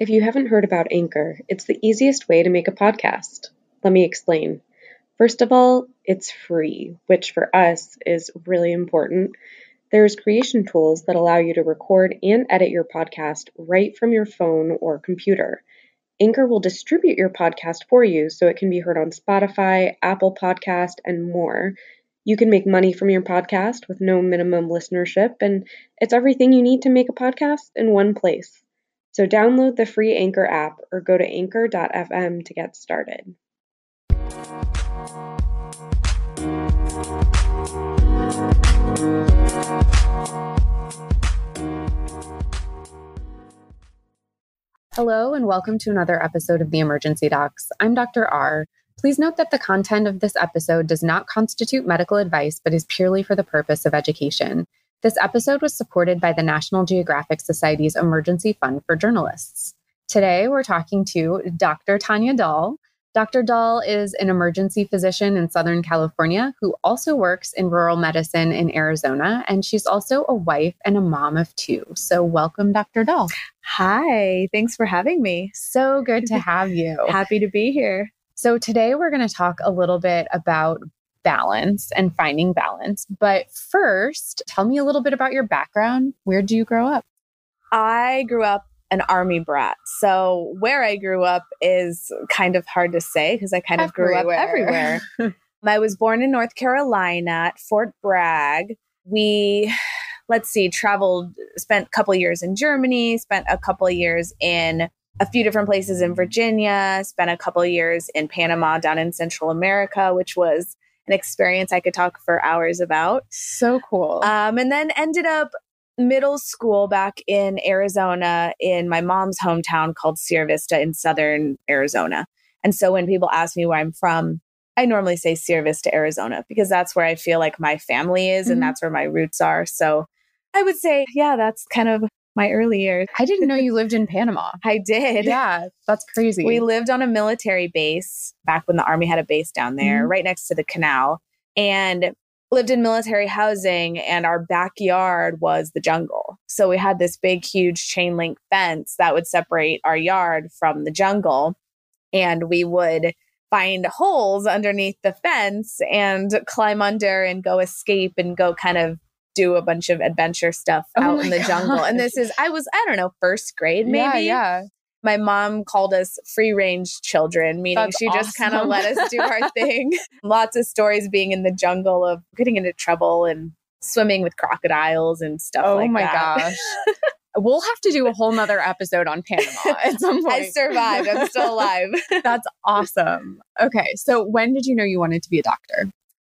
If you haven't heard about Anchor, it's the easiest way to make a podcast. Let me explain. First of all, it's free, which for us is really important. There's creation tools that allow you to record and edit your podcast right from your phone or computer. Anchor will distribute your podcast for you so it can be heard on Spotify, Apple Podcast, and more. You can make money from your podcast with no minimum listenership, and it's everything you need to make a podcast in one place. So download the free Anchor app or go to anchor.fm to get started. Hello, and welcome to another episode of the Emergency Docs. I'm Dr. R. Please note that the content of this episode does not constitute medical advice, but is purely for the purpose of education. This episode was supported by the National Geographic Society's Emergency Fund for Journalists. Today, we're talking to Dr. Tanya Dall. Dr. Dall is an emergency physician in Southern California who also works in rural medicine in Arizona, and she's also a wife and a mom of two. So, welcome, Dr. Dall. Hi, thanks for having me. So good to have you. Happy to be here. So, today we're going to talk a little bit about balance and finding balance. But first, tell me a little bit about your background. Where do you grow up? I grew up an army brat. So where I grew up is kind of hard to say because I kind of everywhere. grew up everywhere. I was born in North Carolina at Fort Bragg. We let's see, traveled, spent a couple years in Germany, spent a couple years in a few different places in Virginia, spent a couple years in Panama down in Central America, which was an experience I could talk for hours about. So cool. Um, and then ended up middle school back in Arizona in my mom's hometown called Sierra Vista in southern Arizona. And so when people ask me where I'm from, I normally say Sierra Vista, Arizona, because that's where I feel like my family is mm-hmm. and that's where my roots are. So I would say, yeah, that's kind of my early years. I didn't know you lived in Panama. I did. Yeah, that's crazy. We lived on a military base back when the Army had a base down there, mm-hmm. right next to the canal, and lived in military housing. And our backyard was the jungle. So we had this big, huge chain link fence that would separate our yard from the jungle. And we would find holes underneath the fence and climb under and go escape and go kind of do a bunch of adventure stuff oh out in the jungle. And this is, I was, I don't know, first grade maybe. Yeah, yeah. My mom called us free range children, meaning That's she awesome. just kind of let us do our thing. Lots of stories being in the jungle of getting into trouble and swimming with crocodiles and stuff oh like my gosh. We'll have to do a whole nother episode on Panama at some point. I survived. I'm still alive. That's awesome. Okay. So, when did you know you wanted to be a doctor?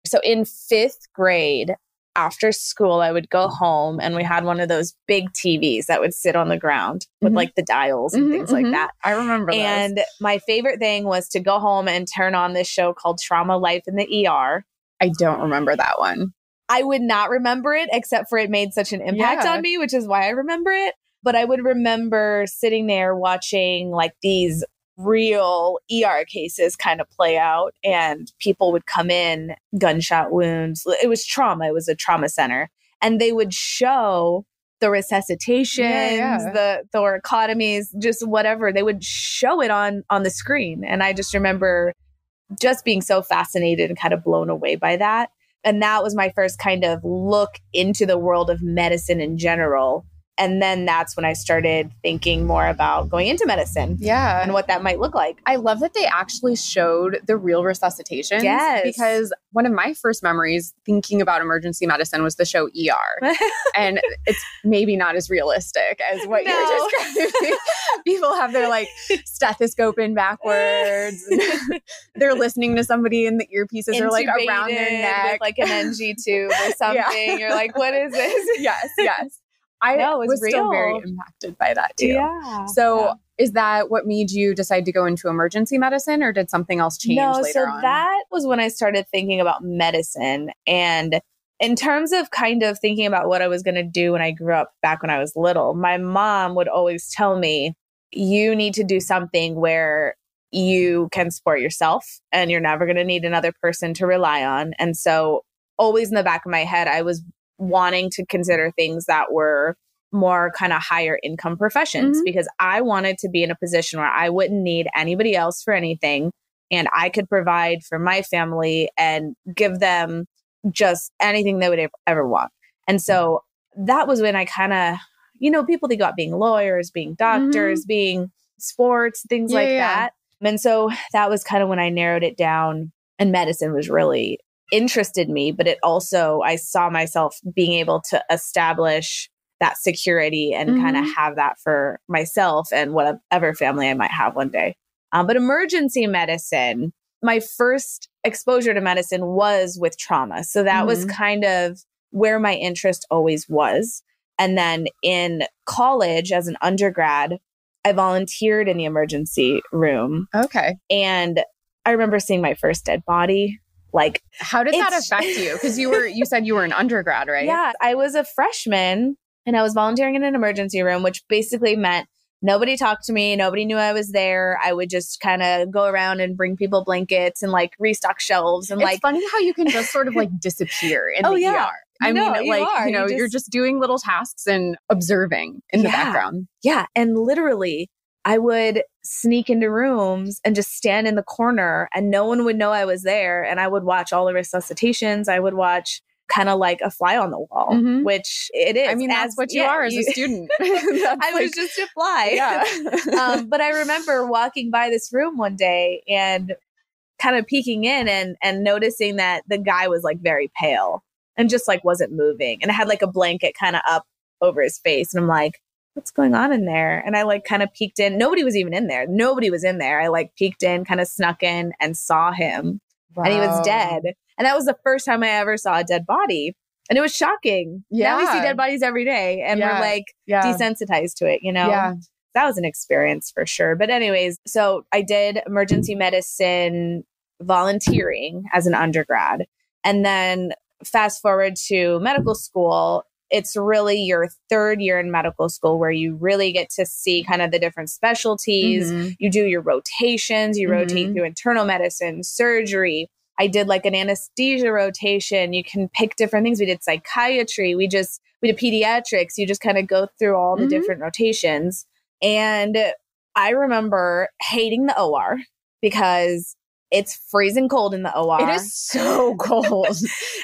So, in fifth grade, after school, I would go home and we had one of those big TVs that would sit on the ground with mm-hmm. like the dials and mm-hmm, things mm-hmm. like that. I remember And my favorite thing was to go home and turn on this show called Trauma Life in the ER. I don't remember that one. I would not remember it except for it made such an impact yeah. on me, which is why I remember it. But I would remember sitting there watching like these real ER cases kind of play out and people would come in gunshot wounds. It was trauma, it was a trauma center. And they would show the resuscitations, yeah, yeah. the thoracotomies, just whatever. They would show it on on the screen. And I just remember just being so fascinated and kind of blown away by that. And that was my first kind of look into the world of medicine in general and then that's when I started thinking more about going into medicine. Yeah. And what that might look like. I love that they actually showed the real resuscitation. Yes. Because one of my first memories thinking about emergency medicine was the show ER. and it's maybe not as realistic as what no. you're describing. People have their like stethoscope in backwards. they're listening to somebody and the earpieces are like around their neck. like an NG tube or something. Yeah. You're like, what is this? yes, yes. I no, was still very impacted by that too. Yeah. So yeah. is that what made you decide to go into emergency medicine or did something else change no, so on? that was when I started thinking about medicine. And in terms of kind of thinking about what I was going to do when I grew up back when I was little, my mom would always tell me, you need to do something where you can support yourself and you're never going to need another person to rely on. And so always in the back of my head, I was wanting to consider things that were more kind of higher income professions Mhm. because I wanted to be in a position where I wouldn't need anybody else for anything and I could provide for my family and give them just anything they would ever want. And so that was when I kind of, you know, people think about being lawyers, being doctors, being sports, things Mm-hmm. Yeah, like yeah. that. And so that was kind of when I narrowed it down and medicine was really interested me, but it also, I saw myself being able to establish that security and kind of have that for myself and whatever family I might have one day. Um, but emergency medicine, my first exposure to medicine was with trauma. So that was Mhm. kind of where my interest always was. And then in college as an undergrad, I volunteered in the emergency room Okay. and I remember seeing my first dead body. Like, How did that affect you? Because you were you said you were an undergrad, right? yeah, I was a freshman and I was volunteering in an emergency room, which basically meant nobody talked to me. Nobody knew I was there. I would just kind of go around and bring people blankets and like restock shelves and It's like, funny how you can just sort of like disappear in Oh, the yeah. ER. I No, mean, you like, are. you know, You you're just- just doing little tasks and observing in the background. yeah. And literally, I would sneak into rooms and just stand in the corner and no one would know I was there. And I would watch all the resuscitations. I would watch kind of like a fly on the wall, Mhm. which it is. I mean, that's as- what you yeah, are as a student. I was like- just a fly. yeah. um, but I remember walking by this room one day and kind of peeking in and and noticing that the guy was like very pale and just like wasn't moving and had like a blanket kind of up over his face and I'm like what's going on in there? And I like kind of peeked in. Nobody was even in there. Nobody was in there. I like peeked in kind of snuck in and saw him. And he was dead. And that was the first time I ever saw a dead body. And it was shocking. Now we see dead bodies every day and Yeah. we're like Yeah. desensitized to it you know? Yeah. that was an experience for sure. But anyways, so I did emergency medicine volunteering as an undergrad. And then fast forward to medical school, it's really your third year in medical school where you really get to see kind of the different specialties. Mhm. You do your rotations, you rotate Mhm. through internal medicine, surgery. I did like an anesthesia rotation. You can pick different things. We did psychiatry. We just, we did pediatrics. You just kind of go through all the Mhm. different rotations. And I remember hating the OR because it's freezing cold in the OR. It is so cold.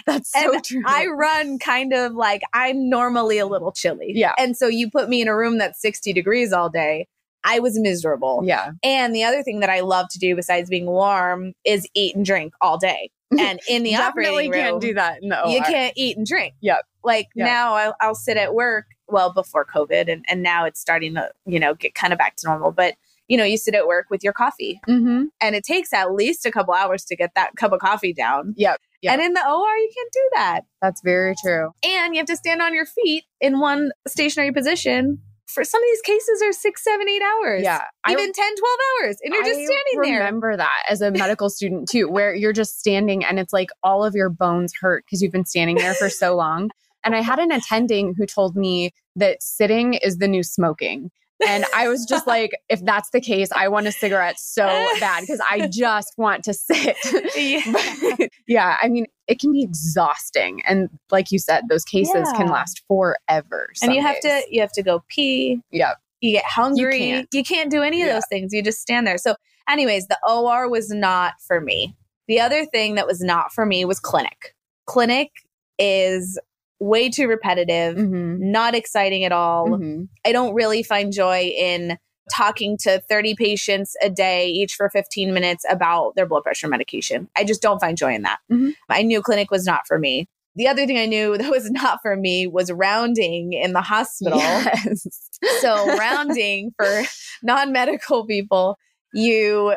That's so And true. I run kind of like I'm normally a little chilly. Yeah. And so you put me in a room that's 60 degrees all day. I was miserable. yeah. And the other thing that I love to do besides being warm is eat and drink all day. And in the operating room, can't do that No, you can't eat and drink. Yep. Like Yep. now I'll, I'll sit at work, well, before COVID, and, and now it's starting to, you know, get kind of back to normal. But, you know, you sit at work with your coffee Mm-hmm. and it takes at least a couple hours to get that cup of coffee down. Yep. Yep. And in the OR, you can't do that. That's very true. And you have to stand on your feet in one stationary position. For some of these cases are six, seven, eight hours. Yeah. Even 10, 12 hours. And you're just I standing there. remember that as a medical student too, where you're just standing and it's like all of your bones hurt because you've been standing there for so long. And I had an attending who told me that sitting is the new smoking. And I was just like, if that's the case, I want a cigarette so bad because I just want to sit. Yeah. Yeah, I mean, it can be exhausting. And like you said, those cases can last forever. and you have to you have to go pee. Yep. You get hungry. You can't. you can't, do any of Yeah. those things. You just stand there. So, anyways, the OR was not for me. The other thing that was not for me was clinic. Clinic is way too repetitive, Mhm. not exciting at all. Mhm. I don't really find joy in talking to 30 patients a day, each for 15 minutes about their blood pressure medication. I just don't find joy in that. Mhm. I knew clinic was not for me. The other thing I knew that was not for me was rounding in the hospital. Yes. So, rounding for non medical people, you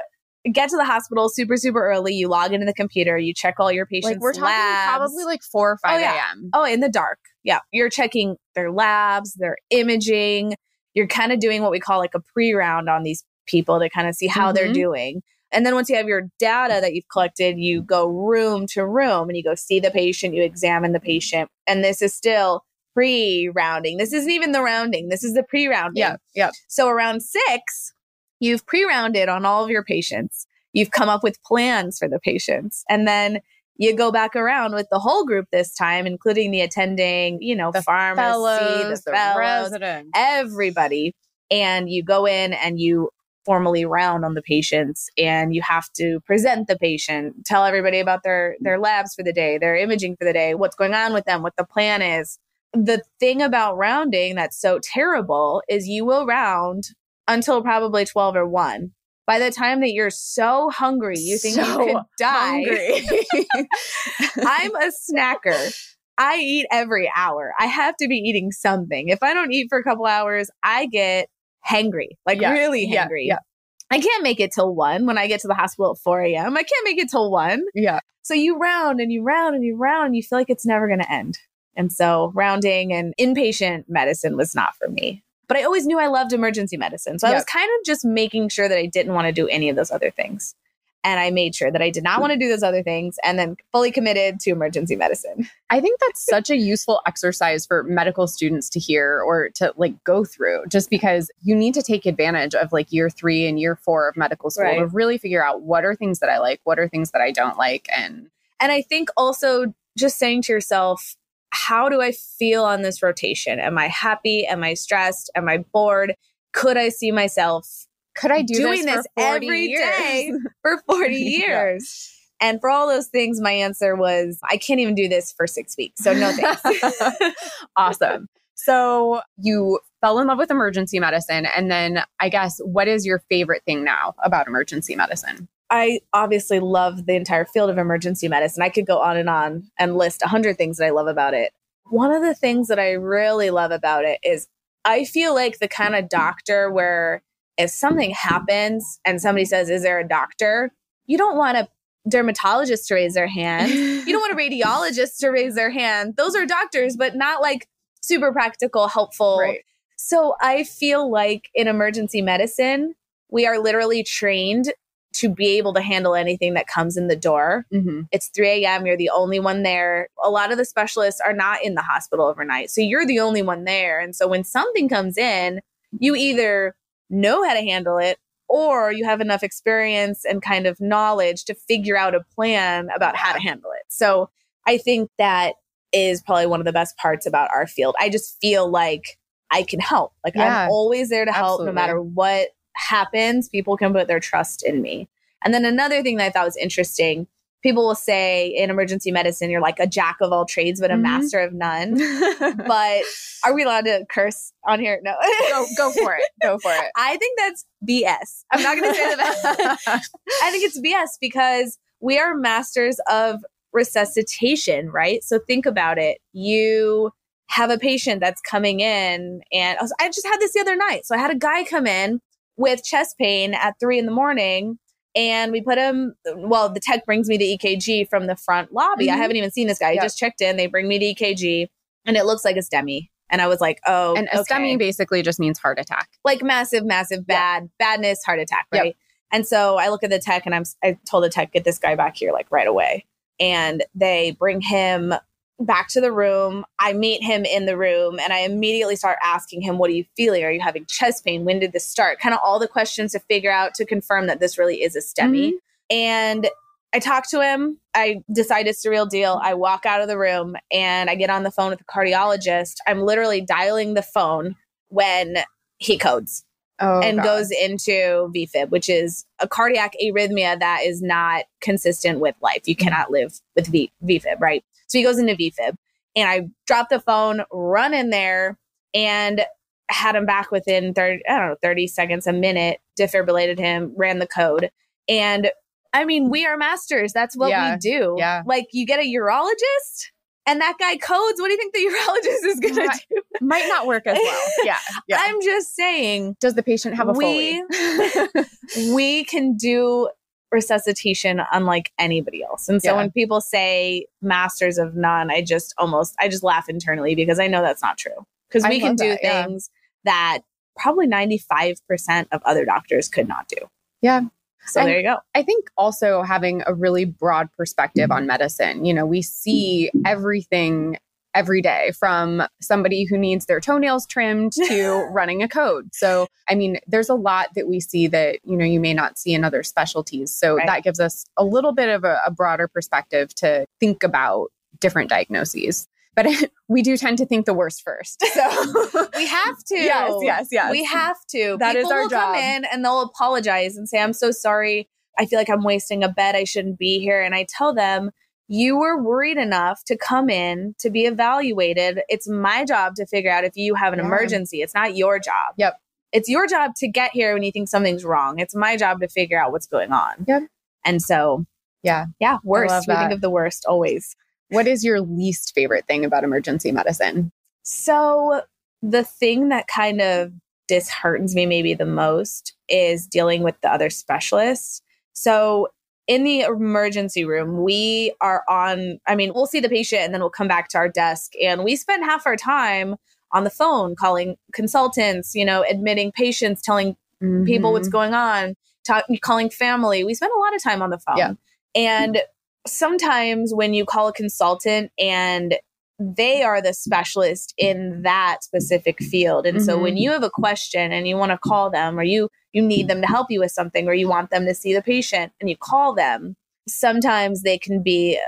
get to the hospital super, super early. You log into the computer, you check all your patients' like we're talking labs. probably like 4 or 5 yeah. a.m. Oh, in the dark. Yeah. You're checking their labs, their imaging. You're kind of doing what we call like a pre round on these people to kind of see how they're Mhm. doing. And then once you have your data that you've collected, you go room to room and you go see the patient, you examine the patient. And this is still pre rounding. This isn't even the rounding. This is the pre rounding. Yeah. Yeah. So around six, you've pre rounded on all of your patients. You've come up with plans for the patients. And then you go back around with the whole group this time, including the attending, you know, the pharmacy, fellows, the fellows, residents. everybody. And you go in and you formally round on the patients and you have to present the patient, tell everybody about their their labs for the day, their imaging for the day, what's going on with them, what the plan is. The thing about rounding that's so terrible is you will round until probably 12 or 1 by the time that you're so hungry, you think So you could die. I'm a snacker. I eat every hour. I have to be eating something. If I don't eat for a couple hours, I get hangry, like Yeah, really yeah, hangry. yeah. I can't make it till one when I get to the hospital at 4 a.m. I can't make it till one. yeah. So you round and you round and you round and you feel like it's never going to end. And so rounding and inpatient medicine was not for me. But I always knew I loved emergency medicine. So I was kind of just making sure that I didn't want to do any of those other things. And I made sure that I did not want to do those other things and then fully committed to emergency medicine. I think that's such a useful exercise for medical students to hear or to like go through just because you need to take advantage of like year 3 and year 4 of medical school to really figure out what are things that I like, what are things that I don't like and And I think also just saying to yourself, how do I feel on this rotation? Am I happy? Am I stressed? Am I bored? Could I see myself could I do doing this, this, for 40 every years? day for 40 Yeah. years? And for all those things, my answer was, I can't even do this for six weeks. So no thanks. awesome. So you fell in love with emergency medicine. And then I guess, what is your favorite thing now about emergency medicine? I obviously love the entire field of emergency medicine. I could go on and on and list a hundred things that I love about it. One of the things that I really love about it is I feel like the kind of doctor where if something happens and somebody says, Is there a doctor? You don't want a dermatologist to raise their hand. You don't want a radiologist to raise their hand. Those are doctors, but not like super practical, helpful. Right. So I feel like in emergency medicine, we are literally trained to be able to handle anything that comes in the door. hmm It's 3 a.m. You're the only one there. A lot of the specialists are not in the hospital overnight. So you're the only one there. And so when something comes in, you either know how to handle it or you have enough experience and kind of knowledge to figure out a plan about how to handle it. So I think that is probably one of the best parts about our field. I just feel like I can help. Like Yeah, I'm always there to help no matter what happens. People can put their trust in me. And then another thing that I thought was interesting people will say in emergency medicine, you're like a jack of all trades, but a Mhm. master of none. But are we allowed to curse on here? No. go, go for it. Go for it. I think that's BS. I'm not going to say that. I think it's BS because we are masters of resuscitation, right? So think about it. You have a patient that's coming in, and I just had this the other night. So I had a guy come in with chest pain at three in the morning. And we put him, well, the tech brings me the EKG from the front lobby. I Mhm. haven't even seen this guy. He Yep. just checked in. They bring me the EKG and it looks like a STEMI. And I was like, oh, and a okay STEMI basically just means heart attack. like massive, massive bad badness, heart attack, Yep. right? And so I look at the tech and I'm I told the tech get this guy back here like right away, and they bring him back to the room. I meet him in the room and I immediately start asking him, "What are you feeling? Are you having chest pain? When did this start?" Kind of all the questions to figure out to confirm that this really is a STEMI. Mm-hmm. And I talk to him. I decide it's the real deal. I walk out of the room and I get on the phone with the cardiologist. I'm literally dialing the phone when he codes Oh, and God. goes into VFib, which is a cardiac arrhythmia that is not consistent with life. You mm-hmm. cannot live with v- VFib, right? So he goes into VFib, and I dropped the phone, run in there, and had him back within 30, I don't know, 30 seconds, a minute, defibrillated him, ran the code. And I mean, we are masters. That's what Yeah, we do. yeah. Like you get a urologist and that guy codes. What do you think the urologist is going to do? might not work as well. Yeah. yeah. I'm just saying Does the patient have a We- Foley? we can do resuscitation unlike anybody else. And so Yeah. when people say masters of none, I just almost I just laugh internally because I know that's not true. Because we can do that, yeah. things that probably 95% of other doctors could not do. Yeah. So And- there you go. I think also having a really broad perspective mm-hmm. on medicine. You know, we see mm-hmm. everything every day from somebody who needs their toenails trimmed to running a code. So, I mean, there's a lot that we see that, you know, you may not see in other specialties. So right. that gives us a little bit of a, a broader perspective to think about different diagnoses but we do tend to think the worst first. So we have to. Yes, yes, yes. We have to. That People is our will job. come in and they'll apologize and say, "I'm so sorry. I feel like I'm wasting a bed. I shouldn't be here." And I tell them, "You were worried enough to come in to be evaluated. It's my job to figure out if you have an yeah. emergency. It's not your job. Yep. It's your job to get here when you think something's wrong. It's my job to figure out what's going on. Yep. And so, yeah, yeah, worst. We think of the worst always. What is your least favorite thing about emergency medicine? So, the thing that kind of disheartens me maybe the most is dealing with the other specialists. So, in the emergency room, we are on, I mean, we'll see the patient and then we'll come back to our desk and we spend half our time on the phone calling consultants, you know, admitting patients, telling mm-hmm. people what's mm-hmm. going on, talk, calling family. We spend a lot of time on the phone. Yeah. And sometimes when you call a consultant and they are the specialist in that specific field and mm-hmm. so when mm-hmm. you have a question and you want to call them or you you need them to help you with something or you want them to see the patient and you call them sometimes they can be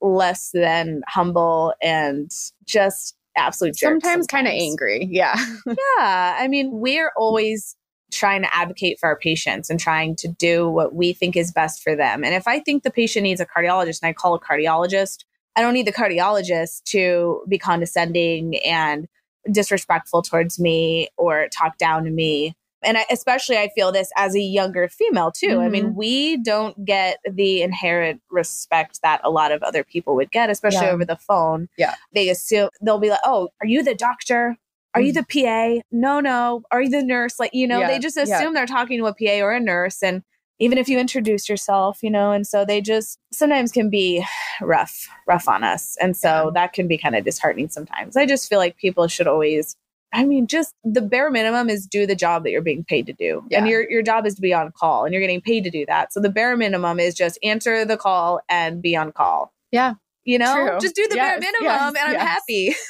less than humble and just absolute sometimes, sometimes. kind of angry yeah yeah i mean we're always trying to advocate for our patients and trying to do what we think is best for them. And if I think the patient needs a cardiologist and I call a cardiologist, I don't need the cardiologist to be condescending and disrespectful towards me or talk down to me. And I, especially, I feel this as a younger female too. Mm-hmm. I mean, mm-hmm. we don't get the inherent respect that a lot of other people would get, especially yeah. over the phone. Yeah. They assume they'll be like, oh, are you the doctor? Are you mm. the PA? No, no. Are you the nurse? Like, you know, yeah, they just assume yeah. they're talking to a PA or a nurse. And even if you introduce yourself, you know, and so they just sometimes can be rough, rough on us. And so that can be kind of disheartening sometimes. I just feel like people should always I mean, just the bare minimum is do the job that you're being paid to do. Yeah. And your your job is to be on call and you're getting paid to do that. So the bare minimum is just answer the call and be on call. Yeah. You know, True. just do the yes, bare minimum yes, and I'm yes. happy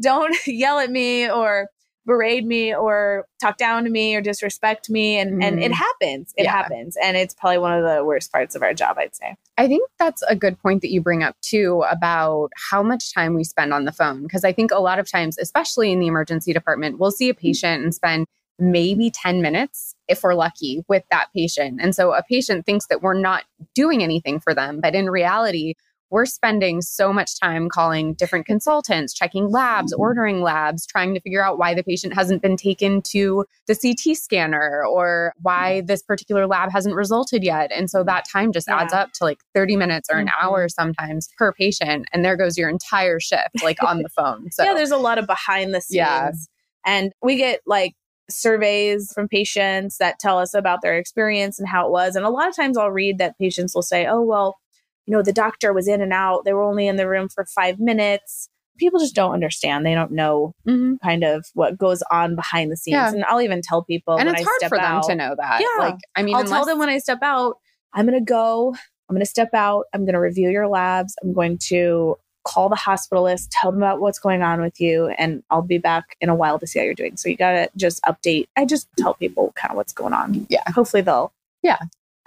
don't yell at me or berate me or talk down to me or disrespect me and mm. and it mm-hmm. happens it yeah. happens and it's probably one of the worst parts of our job i'd say i think that's a good point that you bring up too about how much time we spend on the phone because i think a lot of times especially in the emergency department we'll see a patient and spend maybe 10 minutes if we're lucky with that patient and so a patient thinks that we're not doing anything for them but in reality we're spending so much time calling different consultants, checking labs, mm-hmm. ordering labs, trying to figure out why the patient hasn't been taken to the CT scanner or why this particular lab hasn't resulted yet. And so that time just yeah. adds up to like 30 minutes or an mm-hmm. hour sometimes per patient. And there goes your entire shift, like on the phone. So, yeah, there's a lot of behind the scenes. Yeah. And we get like surveys from patients that tell us about their experience and how it was. And a lot of times I'll read that patients will say, oh, well, you know, the doctor was in and out. They were only in the room for five minutes. People just don't understand. They don't know mm-hmm. kind of what goes on behind the scenes. Yeah. And I'll even tell people and it's hard for out, them to know that. Yeah. Like, I mean, I'll unless- tell them when I step out, I'm going to go, I'm going to step out, I'm going to review your labs, I'm going to call the hospitalist, tell them about what's going on with you, and I'll be back in a while to see how you're doing. So you got to just update. I just tell people kind of what's going on. Yeah. Hopefully they'll. Yeah.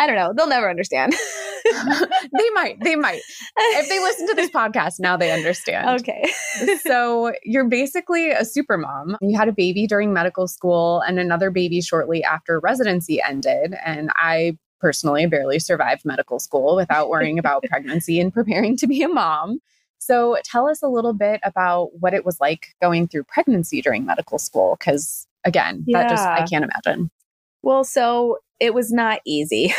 I don't know. They'll never understand. they might. They might. If they listen to this podcast, now they understand. Okay. so you're basically a super mom. You had a baby during medical school and another baby shortly after residency ended. And I personally barely survived medical school without worrying about pregnancy and preparing to be a mom. So tell us a little bit about what it was like going through pregnancy during medical school. Because again, yeah. that just, I can't imagine. Well, so it was not easy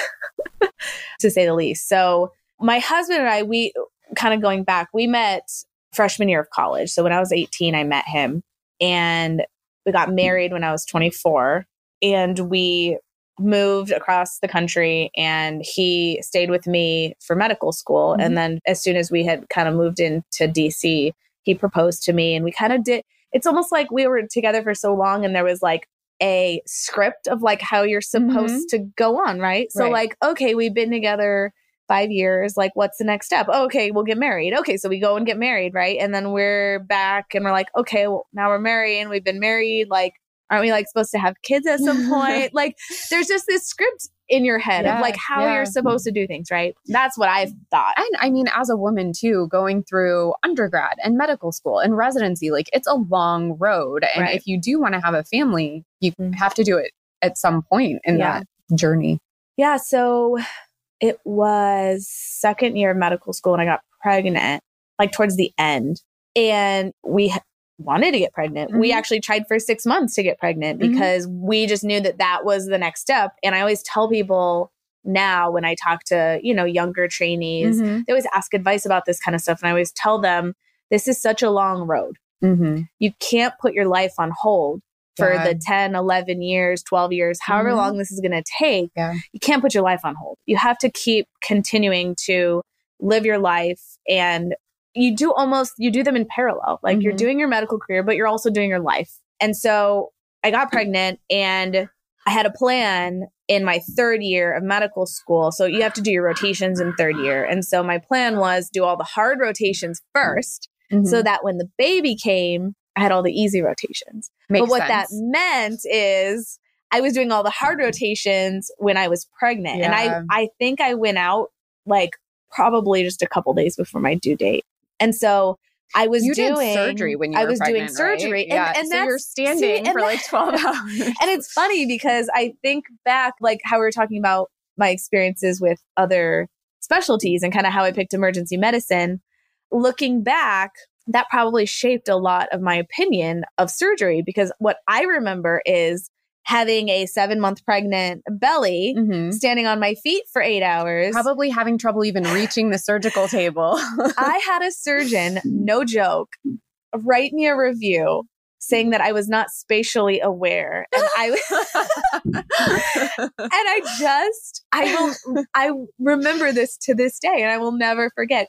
to say the least. So my husband and I, we kind of going back, we met freshman year of college. So when I was 18, I met him and we got married when I was 24 and we moved across the country and he stayed with me for medical school. Mm-hmm. And then as soon as we had kind of moved into DC, he proposed to me and we kind of did, it's almost like we were together for so long and there was like a script of like how you're supposed mm-hmm. to go on, right? So, right. like, okay, we've been together five years. Like, what's the next step? Oh, okay, we'll get married. Okay, so we go and get married, right? And then we're back and we're like, okay, well, now we're married and we've been married. Like, aren't we like supposed to have kids at some point? like, there's just this script in your head yeah, of like how yeah. you're supposed to do things, right? That's what I thought. And I mean, as a woman too, going through undergrad and medical school and residency, like it's a long road. And right. if you do want to have a family, you mm-hmm. have to do it at some point in yeah. that journey. Yeah. So it was second year of medical school and I got pregnant, like towards the end. And we wanted to get pregnant. Mm-hmm. We actually tried for six months to get pregnant mm-hmm. because mm-hmm. we just knew that that was the next step. And I always tell people now when I talk to, you know, younger trainees, mm-hmm. they always ask advice about this kind of stuff. And I always tell them, this is such a long road. Mm-hmm. You can't put your life on hold for yeah. the 10, 11 years, 12 years, however mm-hmm. long this is going to take. Yeah. You can't put your life on hold. You have to keep continuing to live your life and you do almost you do them in parallel. Like mm-hmm. you're doing your medical career, but you're also doing your life. And so I got pregnant and I had a plan in my third year of medical school. So you have to do your rotations in third year. And so my plan was do all the hard rotations 1st mm-hmm. so that when the baby came, I had all the easy rotations. Makes but what sense. that meant is I was doing all the hard rotations when I was pregnant. Yeah. And I I think I went out like probably just a couple days before my due date. And so I was you doing surgery when you I was pregnant, doing surgery. Right? And, yeah. and so you're standing see, for like 12 hours. and it's funny because I think back, like how we were talking about my experiences with other specialties and kind of how I picked emergency medicine. Looking back, that probably shaped a lot of my opinion of surgery because what I remember is having a seven month pregnant belly, mm-hmm. standing on my feet for eight hours. Probably having trouble even reaching the surgical table. I had a surgeon, no joke, write me a review saying that I was not spatially aware. And I and I just I will I remember this to this day and I will never forget.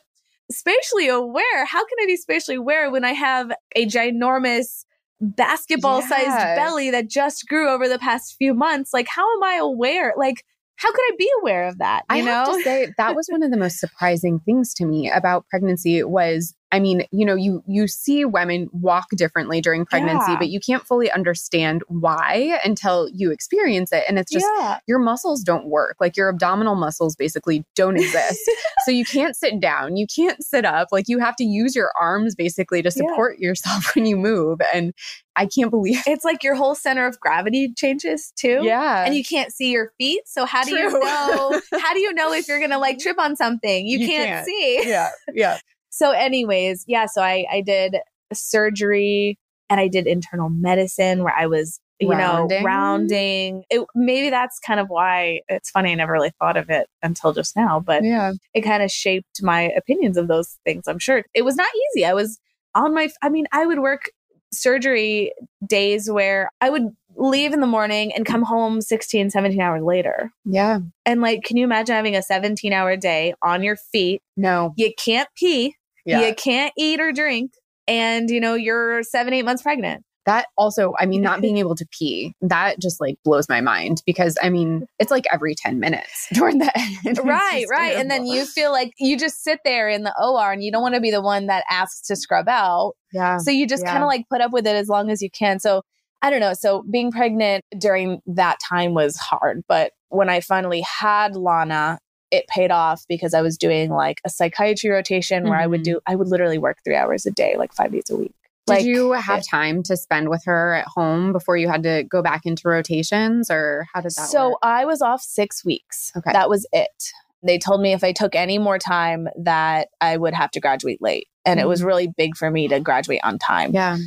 Spatially aware? How can I be spatially aware when I have a ginormous basketball sized yeah. belly that just grew over the past few months. Like, how am I aware? Like, how could I be aware of that? You I know? have to say that was one of the most surprising things to me about pregnancy was I mean, you know, you you see women walk differently during pregnancy, yeah. but you can't fully understand why until you experience it. And it's just yeah. your muscles don't work. Like your abdominal muscles basically don't exist. so you can't sit down, you can't sit up. Like you have to use your arms basically to support yeah. yourself when you move. And I can't believe it's like your whole center of gravity changes too. Yeah. And you can't see your feet. So how True. do you know how do you know if you're gonna like trip on something? You, you can't, can't see. Yeah. Yeah. So, anyways, yeah, so I, I did surgery and I did internal medicine where I was, you rounding. know, rounding. It, maybe that's kind of why it's funny. I never really thought of it until just now, but yeah, it kind of shaped my opinions of those things. I'm sure it was not easy. I was on my, I mean, I would work surgery days where I would leave in the morning and come home 16, 17 hours later. Yeah. And like, can you imagine having a 17 hour day on your feet? No. You can't pee. Yeah. You can't eat or drink. And, you know, you're seven, eight months pregnant. That also, I mean, not being able to pee, that just like blows my mind because I mean, it's like every 10 minutes during the end. right, right. Terrible. And then you feel like you just sit there in the OR and you don't want to be the one that asks to scrub out. Yeah. So you just yeah. kind of like put up with it as long as you can. So I don't know. So being pregnant during that time was hard. But when I finally had Lana, it paid off because I was doing like a psychiatry rotation where mm-hmm. I would mm-hmm. do, I would literally work three hours a day, like five days a week. Did like, you have it, time to spend with her at home before you had to go back into rotations or how did that so work? I was off six weeks. Okay. That was it. They told me if I took any more time that I would have to graduate late. And mm-hmm. it was mm-hmm. really big for me to graduate on time. Yeah.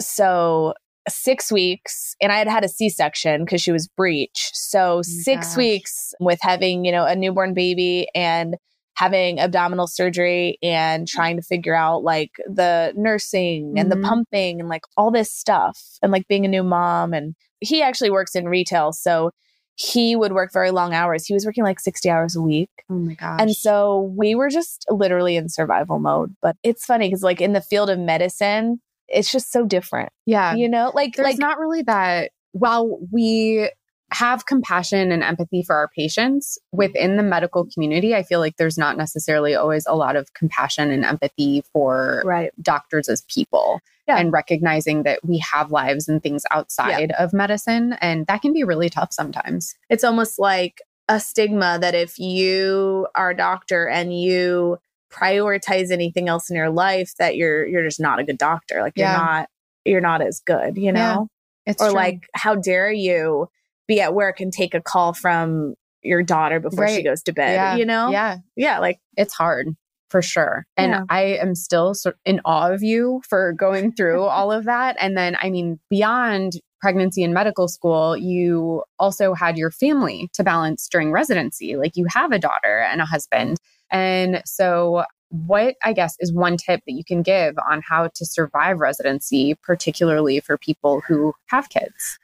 So six weeks and I had had a C section because she was breech. So oh six gosh. weeks with having, you know, a newborn baby and having abdominal surgery and trying to figure out like the nursing mm-hmm. and the mm-hmm. pumping and like all this stuff and like being a new mom. And he actually works in retail. So he would work very long hours. He was working like 60 hours a week. Oh my gosh. And so we were just literally in survival mode. But it's funny because, like, in the field of medicine, it's just so different. Yeah. You know, like there's like not really that while we have compassion and empathy for our patients within the medical community. I feel like there's not necessarily always a lot of compassion and empathy for right. doctors as people yeah. and recognizing that we have lives and things outside yeah. of medicine. And that can be really tough sometimes. It's almost like a stigma that if you are a doctor and you prioritize anything else in your life that you're you're just not a good doctor like yeah. you're not you're not as good you know it's or true. like how dare you be at work and take a call from your daughter before right. she goes to bed, yeah. you know? Yeah. Yeah. Like it's hard for sure. And yeah. I am still so in awe of you for going through all of that. And then, I mean, beyond pregnancy and medical school, you also had your family to balance during residency. Like you have a daughter and a husband. And so, what I guess is one tip that you can give on how to survive residency, particularly for people who have kids?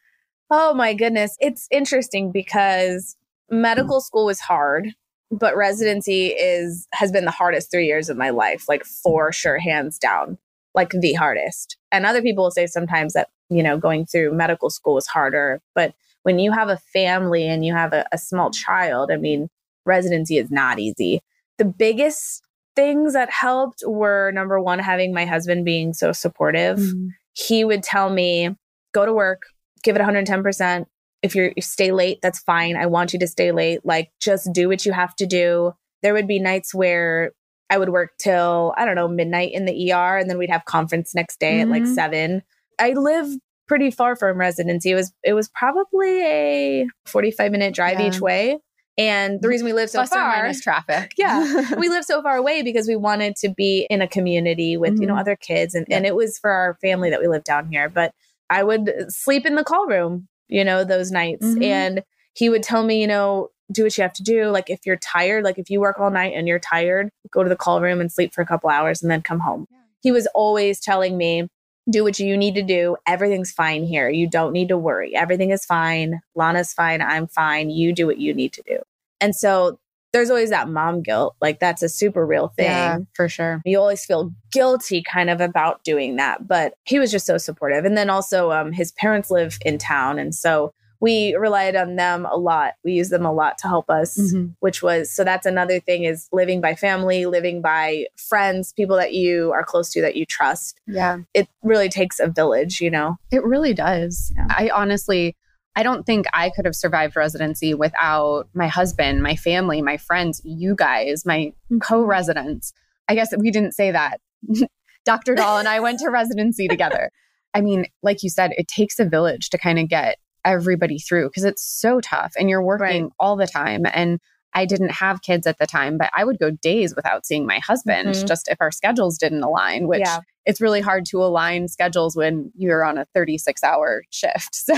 Oh my goodness. It's interesting because medical school was hard, but residency is has been the hardest 3 years of my life, like for sure hands down, like the hardest. And other people will say sometimes that, you know, going through medical school is harder, but when you have a family and you have a, a small child, I mean, residency is not easy. The biggest things that helped were number one, having my husband being so supportive. Mm-hmm. He would tell me, go to work, give it 110%. If you're stay late, that's fine. I want you to stay late. Like just do what you have to do. There would be nights where I would work till, I don't know, midnight in the ER and then we'd have conference next day mm-hmm. at like mm-hmm. 7. I live pretty far from residency. It was it was probably a 45 minute drive yeah. each way. And the reason we live so Plus far, is traffic. yeah, we live so far away because we wanted to be in a community with mm-hmm. you know mm-hmm. other kids, and yeah. and it was for our family that we lived down here. But I would sleep in the call room, you know, those nights. Mm-hmm. And he would tell me, you know, do what you have to do. Like if you're tired, like if you work all night and you're tired, go to the call room and sleep for a couple hours and then come home. Yeah. He was always telling me, do what you need to do. Everything's fine here. You don't need to worry. Everything is fine. Lana's fine. I'm fine. You do what you need to do. And so there's always that mom guilt. Like that's a super real thing. Yeah, for sure. You always feel guilty kind of about doing that. But he was just so supportive. And then also um, his parents live in town. And so we relied on them a lot. We used them a lot to help us, mm-hmm. which was so that's another thing is living by family, living by friends, people that you are close to that you trust. Yeah. It really takes a village, you know? It really does. Yeah. I honestly, I don't think I could have survived residency without my husband, my family, my friends, you guys, my mm-hmm. co residents. I guess we didn't say that. Dr. Dall and I went to residency together. I mean, like you said, it takes a village to kind of get everybody through because it's so tough and you're working right. all the time. And I didn't have kids at the time, but I would go days without seeing my husband mm-hmm. just if our schedules didn't align, which yeah. it's really hard to align schedules when you're on a 36 hour shift. So,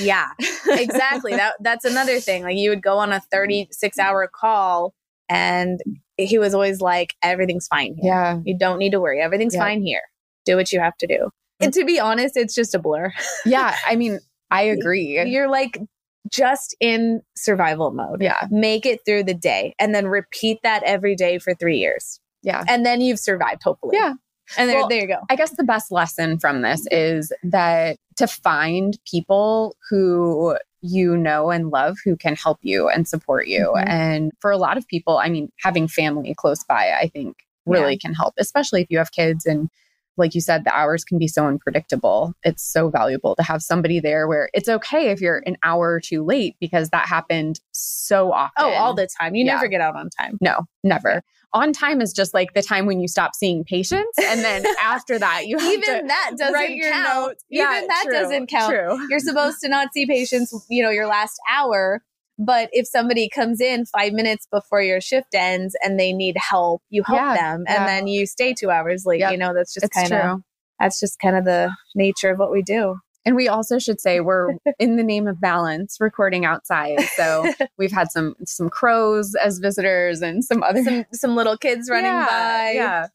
yeah, exactly. that that's another thing. Like you would go on a 36 hour call and he was always like everything's fine here. Yeah. You don't need to worry. Everything's yeah. fine here. Do what you have to do. And to be honest, it's just a blur. yeah, I mean, I agree. You're like just in survival mode. Yeah. Make it through the day and then repeat that every day for three years. Yeah. And then you've survived, hopefully. Yeah. And there, well, there you go. I guess the best lesson from this is that to find people who you know and love who can help you and support you. Mm-hmm. And for a lot of people, I mean, having family close by, I think really yeah. can help, especially if you have kids and like you said, the hours can be so unpredictable. It's so valuable to have somebody there where it's okay if you're an hour or two late because that happened so often. Oh, all the time. You yeah. never get out on time. No, never. Yeah. On time is just like the time when you stop seeing patients, and then after that, you have even that doesn't count. Notes. Even yeah, that true, doesn't count. True. You're supposed to not see patients, you know, your last hour but if somebody comes in five minutes before your shift ends and they need help, you help yeah, them and yeah. then you stay two hours late. Yep. You know, that's just kind of that's just kind of the nature of what we do. And we also should say we're in the name of balance recording outside. So we've had some some crows as visitors and some other some, some little kids running yeah, by. Yeah.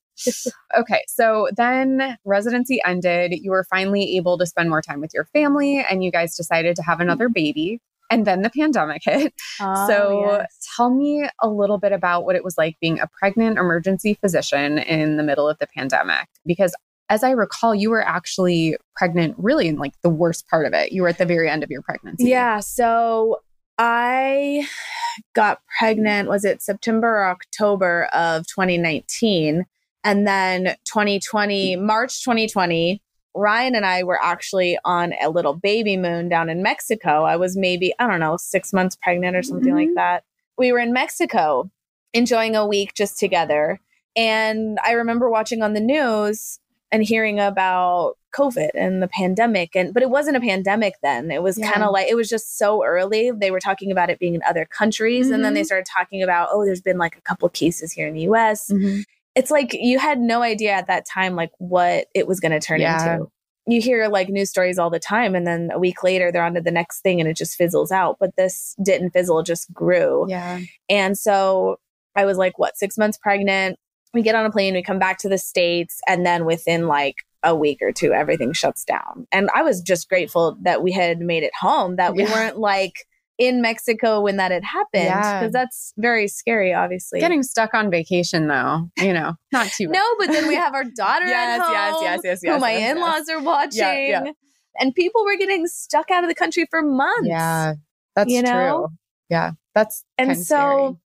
okay, so then residency ended. You were finally able to spend more time with your family and you guys decided to have another baby. And then the pandemic hit. Oh, so yes. tell me a little bit about what it was like being a pregnant emergency physician in the middle of the pandemic. Because as I recall, you were actually pregnant really in like the worst part of it. You were at the very end of your pregnancy. Yeah. So I got pregnant, was it September or October of 2019? And then 2020, March 2020, Ryan and I were actually on a little baby moon down in Mexico. I was maybe, I don't know, six months pregnant or something mm-hmm. like that. We were in Mexico enjoying a week just together. And I remember watching on the news and hearing about COVID and the pandemic. And but it wasn't a pandemic then. It was yeah. kind of like it was just so early. They were talking about it being in other countries. Mm-hmm. And then they mm-hmm. started talking about, oh, there's been like a couple cases here in the US. Mm-hmm. It's like you had no idea at that time like what it was gonna turn yeah. into. You hear like news stories all the time, and then a week later they're on to the next thing and it just fizzles out. But this didn't fizzle, it just grew. Yeah. And so I was like, what, six months pregnant? we get on a plane, we come back to the States, and then within like a week or two, everything shuts down. And I was just grateful that we had made it home, that we yeah. weren't like in Mexico when that had happened. Because yeah. that's very scary, obviously. Getting stuck on vacation, though, you know, not too No, but then we have our daughter yes, at home, yes, yes, yes, yes, who my yes, in laws yes. are watching. Yeah, yeah. And people were getting stuck out of the country for months. Yeah, that's you know? true. Yeah, that's and so scary.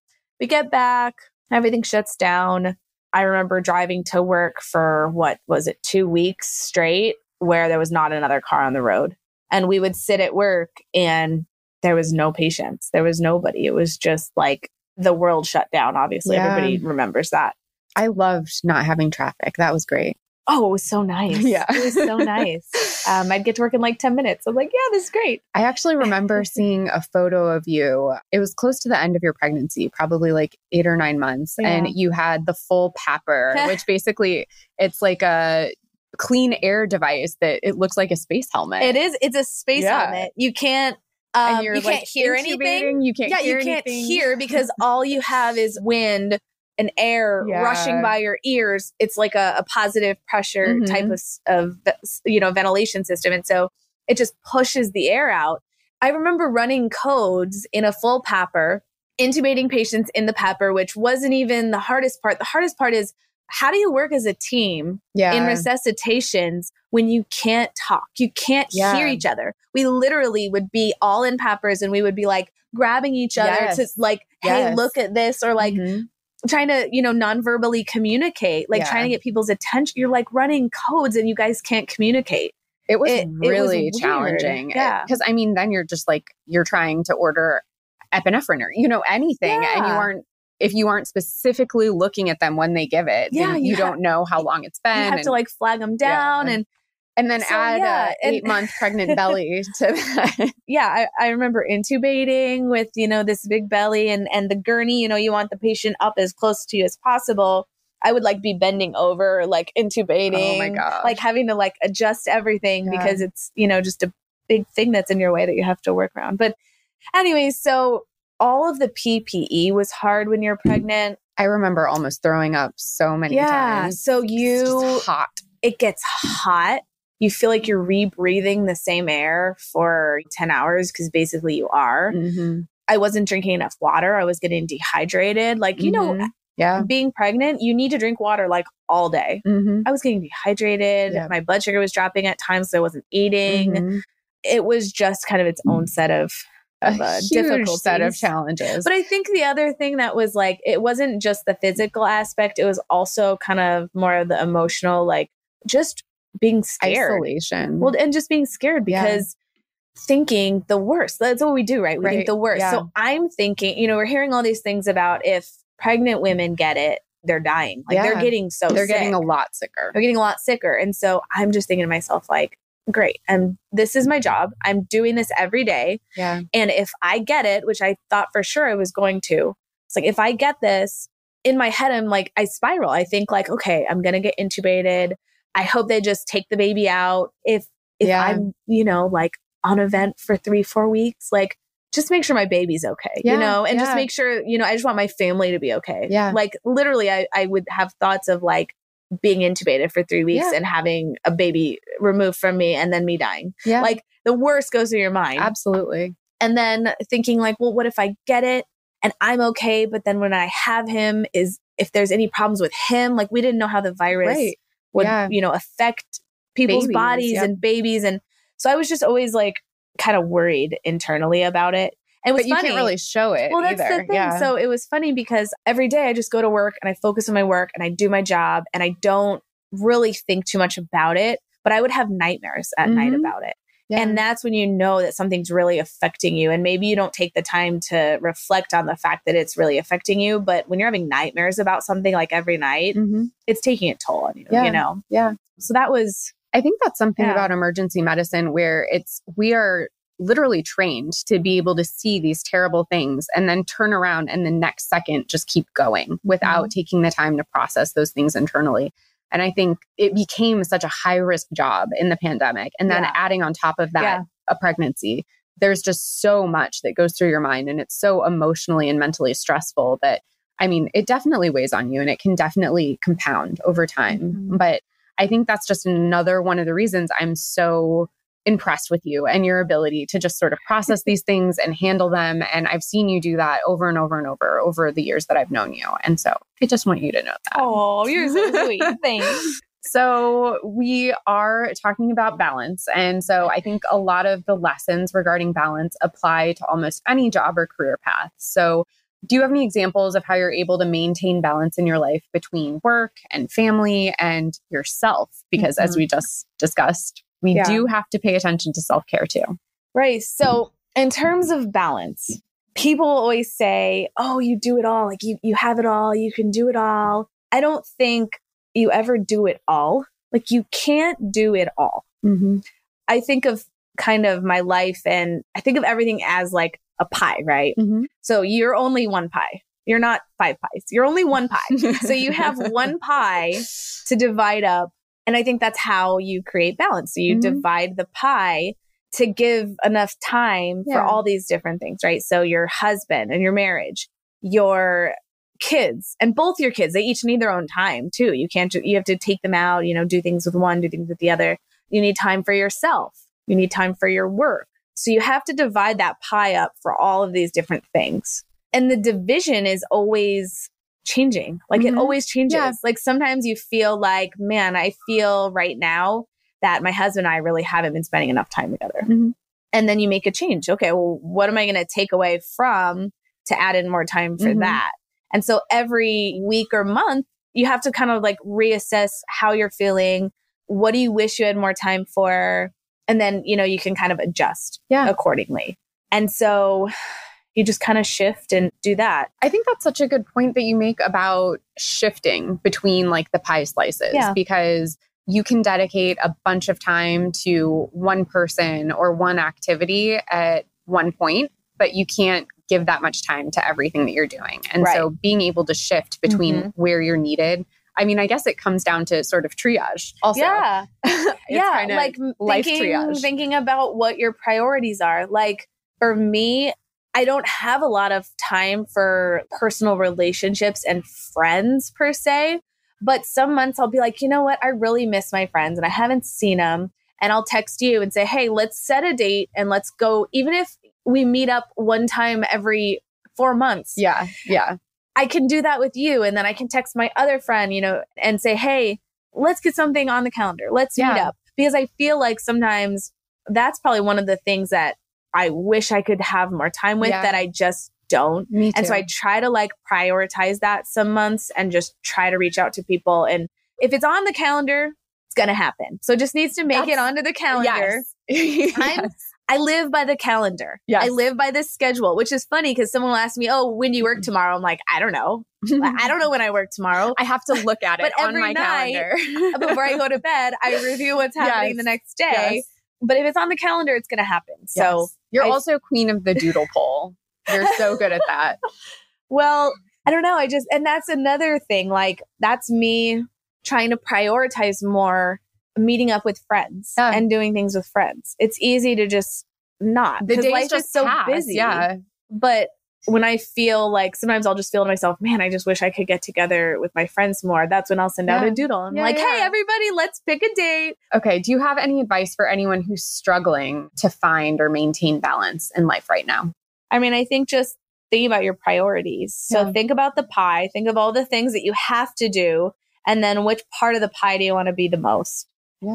we get back, everything shuts down. I remember driving to work for what was it, two weeks straight, where there was not another car on the road. And we would sit at work and there was no patients. There was nobody. It was just like the world shut down. Obviously, yeah. everybody remembers that. I loved not having traffic. That was great. Oh, it was so nice. Yeah. It was so nice. Um, I'd get to work in like 10 minutes. I'm like, yeah, this is great. I actually remember seeing a photo of you. It was close to the end of your pregnancy, probably like eight or nine months. Yeah. And you had the full PAPR, which basically it's like a clean air device that it looks like a space helmet. It is. It's a space yeah. helmet. You can't um, and you're you like can't hear anything. You can't. Yeah, you can't anything. hear because all you have is wind and air yeah. rushing by your ears, it's like a, a positive pressure mm-hmm. type of, of, you know, ventilation system. And so it just pushes the air out. I remember running codes in a full PAPR, intubating patients in the PAPR, which wasn't even the hardest part. The hardest part is how do you work as a team yeah. in resuscitations when you can't talk? You can't yeah. hear each other. We literally would be all in PAPRs and we would be like grabbing each other yes. to like, hey, yes. look at this, or like, mm-hmm trying to you know non-verbally communicate like yeah. trying to get people's attention you're like running codes and you guys can't communicate it was it, really it was challenging yeah because i mean then you're just like you're trying to order epinephrine or you know anything and you aren't if you aren't specifically looking at them when they give it yeah you, you don't know how long it's been you have and, to like flag them down yeah. and and then so, add yeah, a eight month pregnant belly to that. Yeah, I, I, remember intubating with you know this big belly and and the gurney. You know, you want the patient up as close to you as possible. I would like be bending over, like intubating, oh my god, like having to like adjust everything yeah. because it's you know just a big thing that's in your way that you have to work around. But anyway, so all of the PPE was hard when you're pregnant. I remember almost throwing up so many times. yeah, times. So you hot. It gets hot you feel like you're rebreathing the same air for 10 hours because basically you are. Mm-hmm. I wasn't drinking enough water. I was getting dehydrated. Like, you mm-hmm. know, yeah. being pregnant, you need to drink water like all day. Mm-hmm. I was getting dehydrated. Yeah. My blood sugar was dropping at times, so I wasn't eating. Mm-hmm. It was just kind of its own set of a difficult set of challenges. But I think the other thing that was like, it wasn't just the physical aspect, it was also kind of more of the emotional, like just being scared. Isolation. Well, and just being scared because yeah. thinking the worst. That's what we do, right? We right. think the worst. Yeah. So I'm thinking, you know, we're hearing all these things about if pregnant women get it, they're dying. Like yeah. they're getting so they're sick. getting a lot sicker. They're getting a lot sicker. And so I'm just thinking to myself, like, great. And this is my job. I'm doing this every day. Yeah. And if I get it, which I thought for sure I was going to, it's like if I get this, in my head, I'm like, I spiral. I think like, okay, I'm gonna get intubated. I hope they just take the baby out. If if yeah. I'm, you know, like on a vent for three, four weeks, like just make sure my baby's okay, yeah, you know, and yeah. just make sure, you know, I just want my family to be okay. Yeah. Like literally I, I would have thoughts of like being intubated for three weeks yeah. and having a baby removed from me and then me dying. Yeah. Like the worst goes through your mind. Absolutely. And then thinking like, well, what if I get it and I'm okay, but then when I have him is if there's any problems with him, like we didn't know how the virus right would, yeah. you know, affect people's babies, bodies and babies. And so I was just always like kind of worried internally about it. And it was but you funny. can't really show it. Well, that's either. the thing. Yeah. So it was funny because every day I just go to work and I focus on my work and I do my job and I don't really think too much about it. But I would have nightmares at mm-hmm. night about it. Yeah. And that's when you know that something's really affecting you. And maybe you don't take the time to reflect on the fact that it's really affecting you. But when you're having nightmares about something like every night, mm-hmm. it's taking a toll on you, yeah. you know? Yeah. So that was. I think that's something yeah. about emergency medicine where it's, we are literally trained to be able to see these terrible things and then turn around and the next second just keep going without mm-hmm. taking the time to process those things internally. And I think it became such a high risk job in the pandemic. And then yeah. adding on top of that, yeah. a pregnancy, there's just so much that goes through your mind. And it's so emotionally and mentally stressful that, I mean, it definitely weighs on you and it can definitely compound over time. Mm-hmm. But I think that's just another one of the reasons I'm so impressed with you and your ability to just sort of process these things and handle them. And I've seen you do that over and over and over over the years that I've known you. And so I just want you to know that. Oh, you're so sweet. Thanks. So, we are talking about balance. And so, I think a lot of the lessons regarding balance apply to almost any job or career path. So, do you have any examples of how you're able to maintain balance in your life between work and family and yourself? Because, mm-hmm. as we just discussed, we yeah. do have to pay attention to self care too. Right. So, in terms of balance, people always say, "Oh, you do it all. Like you you have it all. You can do it all." I don't think you ever do it all. Like you can't do it all. Mm-hmm. I think of kind of my life and I think of everything as like a pie, right? Mm-hmm. So you're only one pie. You're not five pies. You're only one pie. so you have one pie to divide up and I think that's how you create balance. So you mm-hmm. divide the pie to give enough time yeah. for all these different things, right? So your husband and your marriage, your kids and both your kids, they each need their own time too. You can't, you have to take them out, you know, do things with one, do things with the other. You need time for yourself. You need time for your work. So you have to divide that pie up for all of these different things. And the division is always changing. Like mm-hmm. it always changes. Yeah. Like sometimes you feel like, man, I feel right now that my husband and I really haven't been spending enough time together. Mm-hmm. And then you make a change. Okay, well, what am I going to take away from to add in more time for mm-hmm. that? And so every week or month, you have to kind of like reassess how you're feeling. What do you wish you had more time for? And then, you know, you can kind of adjust yeah. accordingly. And so you just kind of shift and do that. I think that's such a good point that you make about shifting between like the pie slices yeah. because you can dedicate a bunch of time to one person or one activity at one point, but you can't give that much time to everything that you're doing. And right. so being able to shift between mm-hmm. where you're needed. I mean, I guess it comes down to sort of triage also. Yeah. yeah. Like thinking, triage. thinking about what your priorities are. Like for me, I don't have a lot of time for personal relationships and friends per se. But some months I'll be like, you know what? I really miss my friends and I haven't seen them. And I'll text you and say, hey, let's set a date and let's go, even if we meet up one time every four months. Yeah. Yeah. I can do that with you. And then I can text my other friend, you know, and say, hey, let's get something on the calendar. Let's yeah. meet up. Because I feel like sometimes that's probably one of the things that I wish I could have more time with yeah. that I just don't. And so I try to like prioritize that some months and just try to reach out to people. And if it's on the calendar, it's going to happen. So it just needs to make That's, it onto the calendar. Yes. yes. I live by the calendar. Yes. I live by this schedule, which is funny because someone will ask me, Oh, when do you work mm-hmm. tomorrow? I'm like, I don't know. I don't know when I work tomorrow. I have to look at it but on my night, calendar. before I go to bed, I review what's happening yes. the next day. Yes. But if it's on the calendar, it's going to happen. So you're I, also queen of the doodle poll. You're so good at that. well, I don't know. I just, and that's another thing. Like, that's me trying to prioritize more meeting up with friends yeah. and doing things with friends. It's easy to just not. The day life just so pass. busy. Yeah. But when I feel like sometimes I'll just feel to myself, man, I just wish I could get together with my friends more. That's when I'll send yeah. out a doodle. I'm yeah, like, yeah. hey, everybody, let's pick a date. Okay. Do you have any advice for anyone who's struggling to find or maintain balance in life right now? I mean, I think just thinking about your priorities. So think about the pie, think of all the things that you have to do. And then which part of the pie do you want to be the most?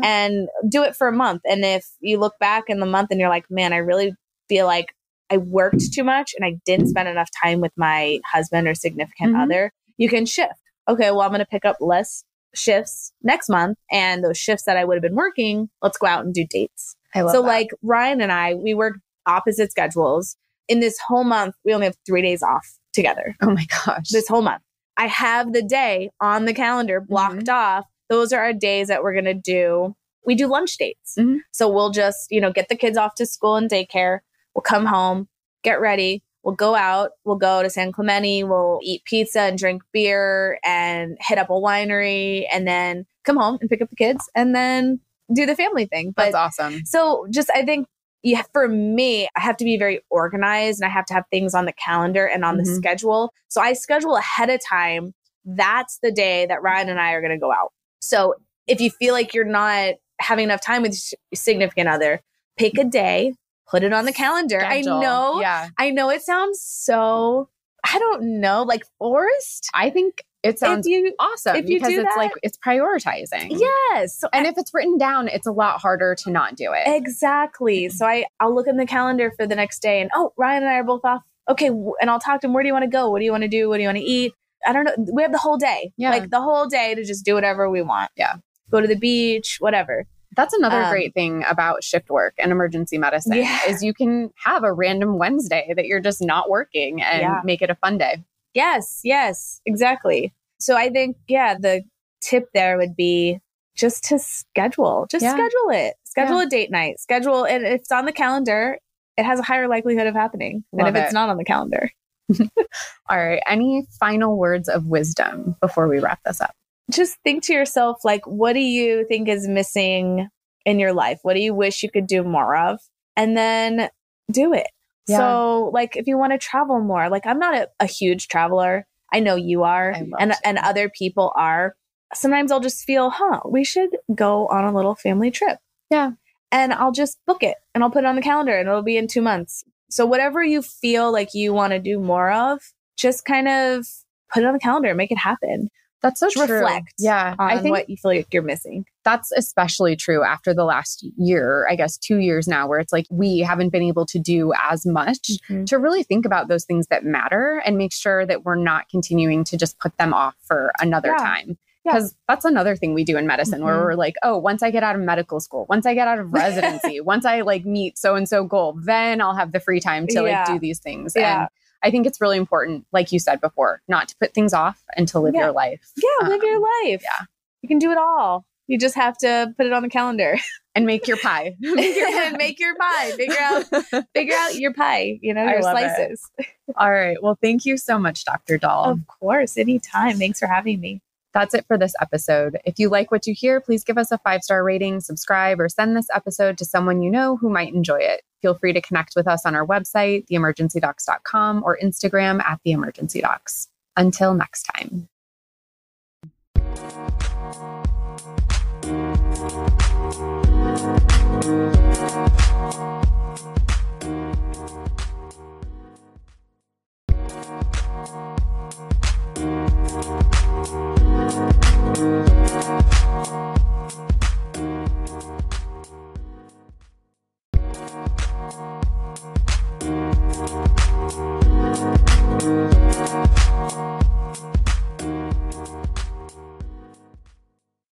And do it for a month. And if you look back in the month and you're like, man, I really feel like I worked too much and I didn't spend enough time with my husband or significant mm-hmm. other, you can shift. Okay, well, I'm going to pick up less shifts next month. And those shifts that I would have been working, let's go out and do dates. so, that. like Ryan and I, we work opposite schedules. In this whole month, we only have three days off together. Oh my gosh. This whole month. I have the day on the calendar blocked mm-hmm. off. Those are our days that we're going to do. We do lunch dates. Mm-hmm. So we'll just, you know, get the kids off to school and daycare. We'll come home, get ready, We'll go out, we'll go to San Clemente, we'll eat pizza and drink beer and hit up a winery and then come home and pick up the kids and then do the family thing. But, That's awesome. So just I think yeah, for me, I have to be very organized and I have to have things on the calendar and on mm-hmm. the schedule. So I schedule ahead of time. That's the day that Ryan and I are going to go out. So if you feel like you're not having enough time with your significant other, pick a day put it on the calendar. Schedule. I know. Yeah. I know it sounds so I don't know, like forced. I think it sounds you, awesome if you because it's that, like it's prioritizing. Yes. So and I, if it's written down, it's a lot harder to not do it. Exactly. Mm-hmm. So I I'll look in the calendar for the next day and oh, Ryan and I are both off. Okay, and I'll talk to him. Where do you want to go? What do you want to do? What do you want to eat? I don't know. We have the whole day. Yeah. Like the whole day to just do whatever we want. Yeah. Go to the beach, whatever. That's another um, great thing about shift work and emergency medicine yeah. is you can have a random Wednesday that you're just not working and yeah. make it a fun day. Yes, yes, exactly. So I think yeah, the tip there would be just to schedule. Just yeah. schedule it. Schedule a date night. Schedule and if it's on the calendar, it has a higher likelihood of happening than if it. it's not on the calendar. All right. Any final words of wisdom before we wrap this up? Just think to yourself, like, what do you think is missing in your life? What do you wish you could do more of? And then do it. Yeah. So, like, if you want to travel more, like, I'm not a, a huge traveler. I know you are, and, and other people are. Sometimes I'll just feel, huh, we should go on a little family trip. Yeah. And I'll just book it and I'll put it on the calendar and it'll be in two months. So, whatever you feel like you want to do more of, just kind of put it on the calendar and make it happen. That's so true. Reflect. Yeah. I think what you feel like you're missing. That's especially true after the last year, I guess two years now, where it's like we haven't been able to do as much mm-hmm. to really think about those things that matter and make sure that we're not continuing to just put them off for another yeah. time. Because yeah. that's another thing we do in medicine mm-hmm. where we're like, oh, once I get out of medical school, once I get out of residency, once I like meet so and so goal, then I'll have the free time to yeah. like do these things. Yeah. And I think it's really important, like you said before, not to put things off and to live yeah. your life. Yeah, um, live your um, life. Yeah. You can do it all. You just have to put it on the calendar and make your pie. make, your, make your pie. Figure out figure out your pie, you know, your slices. All right. Well, thank you so much, Dr. Dall. Of course, anytime. Thanks for having me. That's it for this episode. If you like what you hear, please give us a five star rating, subscribe, or send this episode to someone you know who might enjoy it. Feel free to connect with us on our website, theemergencydocs.com, or Instagram at theemergencydocs. Until next time. Thank you.